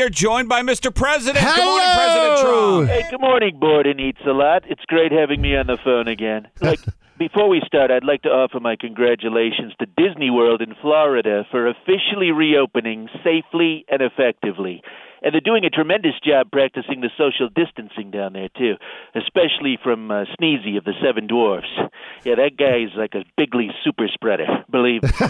we are joined by Mr. President. Good morning, President Trump. Hey, good morning, Borden Eats a Lot. It's great having me on the phone again. Like, before we start, I'd like to offer my congratulations to Disney World in Florida for officially reopening safely and effectively. And they're doing a tremendous job practicing the social distancing down there, too, especially from uh, Sneezy of the Seven Dwarfs. Yeah, that guy is like a bigly super spreader, believe me.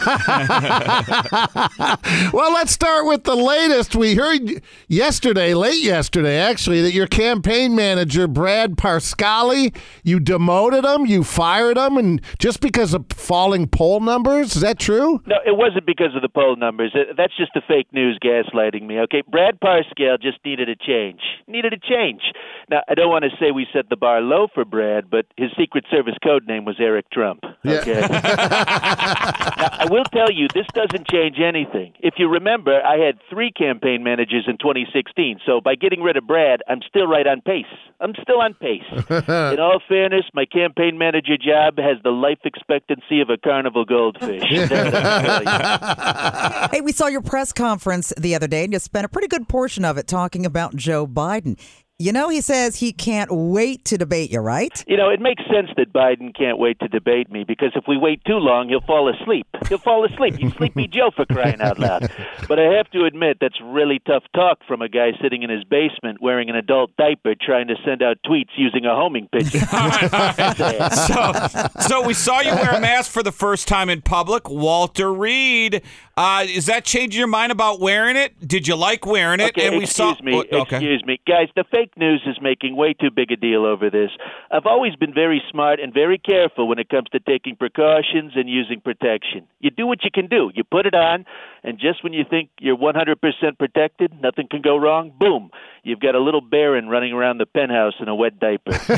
well, let's start with the latest. We heard yesterday, late yesterday, actually, that your campaign manager, Brad Parscale, you demoted him, you fired him, and just because of falling poll numbers? Is that true? No, it wasn't because of the poll numbers. That's just the fake news gaslighting me. Okay, Brad Parscale just needed a change. Needed a change. Now, I don't want to say we set the bar low for Brad, but his Secret Service code name was Eric Trump. Okay. now, I will tell you, this doesn't change anything. If you remember, I had three campaign managers in 2016. So by getting rid of Brad, I'm still right on pace. I'm still on pace. in all fairness, my campaign manager job has the life expectancy of a carnival goldfish. That's what I'm telling you. Hey, we saw your press conference the other day, and you spent a pretty good portion of it talking about Joe Biden. You know, he says he can't wait to debate you, right? You know, it makes sense that Biden can't wait to debate me because if we wait too long, he'll fall asleep. He'll fall asleep. You sleepy Joe for crying out loud. But I have to admit, that's really tough talk from a guy sitting in his basement wearing an adult diaper trying to send out tweets using a homing pigeon. So, so we saw you wear a mask for the first time in public. Walter Reed, uh, is that changing your mind about wearing it? Did you like wearing it? Okay, and we excuse saw. me, Oh, okay. excuse me, guys. The fake news is making way too big a deal over this. I've always been very smart and very careful when it comes to taking precautions and using protection. You do what you can do. You put it on, and just when you think you're 100% protected, nothing can go wrong. Boom, you've got a little Barron running around the penthouse in a wet diaper.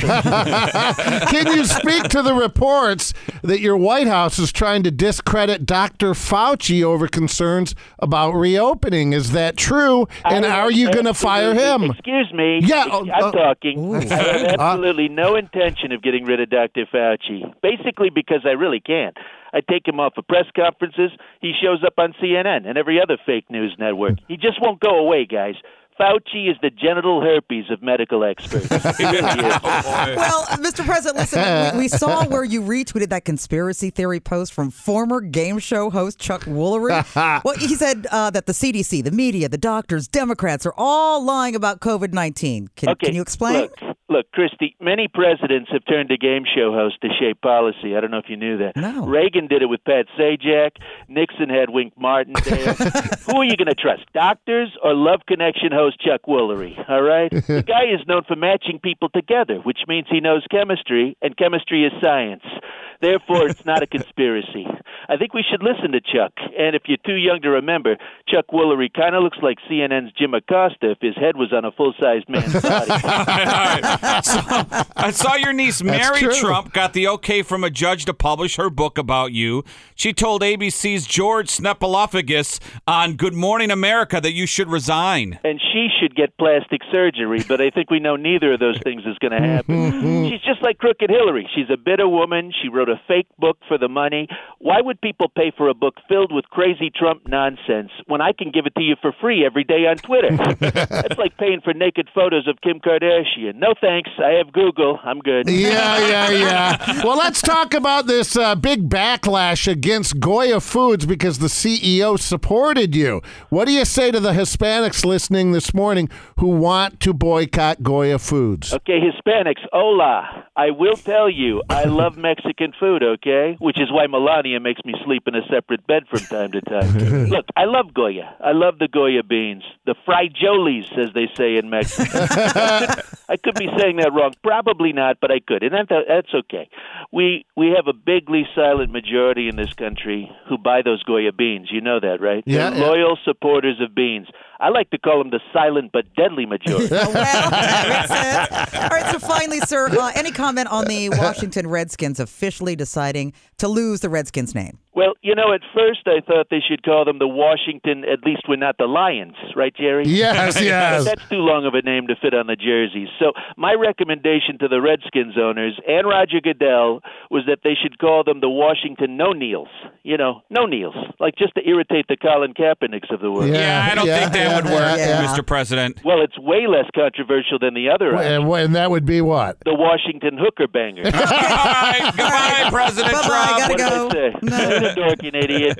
Can you speak to the reports that your White House is trying to discredit Dr. Fauci over concerns about reopening? Is that true? And are you going to fire him? Excuse me. Yeah, uh, I'm uh, talking. I have absolutely no intention of getting rid of Dr. Fauci. Basically, because I really can't. I take him off of press conferences. He shows up on CNN and every other fake news network. He just won't go away, guys. Fauci is the genital herpes of medical experts. He. Well, Mr. President, listen, we, we saw where you retweeted that conspiracy theory post from former game show host Chuck Woolery. well, he said uh, that the CDC, the media, the doctors, Democrats are all lying about COVID 19. Can, Okay, can you explain? Look, look, Christy, many presidents have turned to game show hosts to shape policy. I don't know if you knew that. No. Reagan did it with Pat Sajak. Nixon had Wink Martindale. Who are you going to trust, doctors or Love Connection host Chuck Woolery? All right? the guy is known for matching people together, which means he knows chemistry, and chemistry is science. Therefore, it's not a conspiracy. I think we should listen to Chuck. And if you're too young to remember, Chuck Woolery kind of looks like CNN's Jim Acosta if his head was on a full-sized man's body. so, I saw your niece Mary. Trump got the okay from a judge to publish her book about you. She told ABC's George Snepolophagus on Good Morning America that you should resign. and she should get plastic surgery, but I think we know neither of those things is going to happen. Mm-hmm. She's just like Crooked Hillary. She's a bitter woman. She wrote a fake book for the money. Why would people pay for a book filled with crazy Trump nonsense when I can give it to you for free every day on Twitter? That's like paying for naked photos of Kim Kardashian. No thanks. I have Google. I'm good. Yeah, yeah, yeah. Well, let's talk about this uh, big backlash against Goya Foods because the CEO supported you. What do you say to the Hispanics listening this morning who want to boycott Goya Foods? Okay, Hispanics, hola. I will tell you, I love Mexican food, okay? Which is why Melania makes me sleep in a separate bed from time to time. Look, I love Goya. I love the Goya beans. The frajolies, as they say in Mexico. I, could, I could be saying that wrong. Probably not, but I could. And that, that's okay. We, we have a bigly silent majority in this country who buy those Goya beans. You know that, right? Yeah, They're yeah. loyal supporters of beans. I like to call them the silent but deadly majority. well, that makes sense. All right, so finally, sir, uh, any comment on the Washington Redskins officially deciding to lose the Redskins name? Well, you know, at first I thought they should call them the Washington, at least we're not the Lions, right, Jerry? Yes, yes. That's too long of a name to fit on the jerseys. So, my recommendation to the Redskins owners and Roger Goodell was that they should call them the Washington No Kneels. You know, no kneels, like just to irritate the Colin Kaepernicks of the world. Yeah. Yeah, I don't yeah, think that that would work, Yeah. Mr. President. Well, it's way less controversial than the other act, And, and that would be what? the Washington hooker banger. All right, goodbye, President Bye-bye, Trump. gotta what go. A dorking idiot.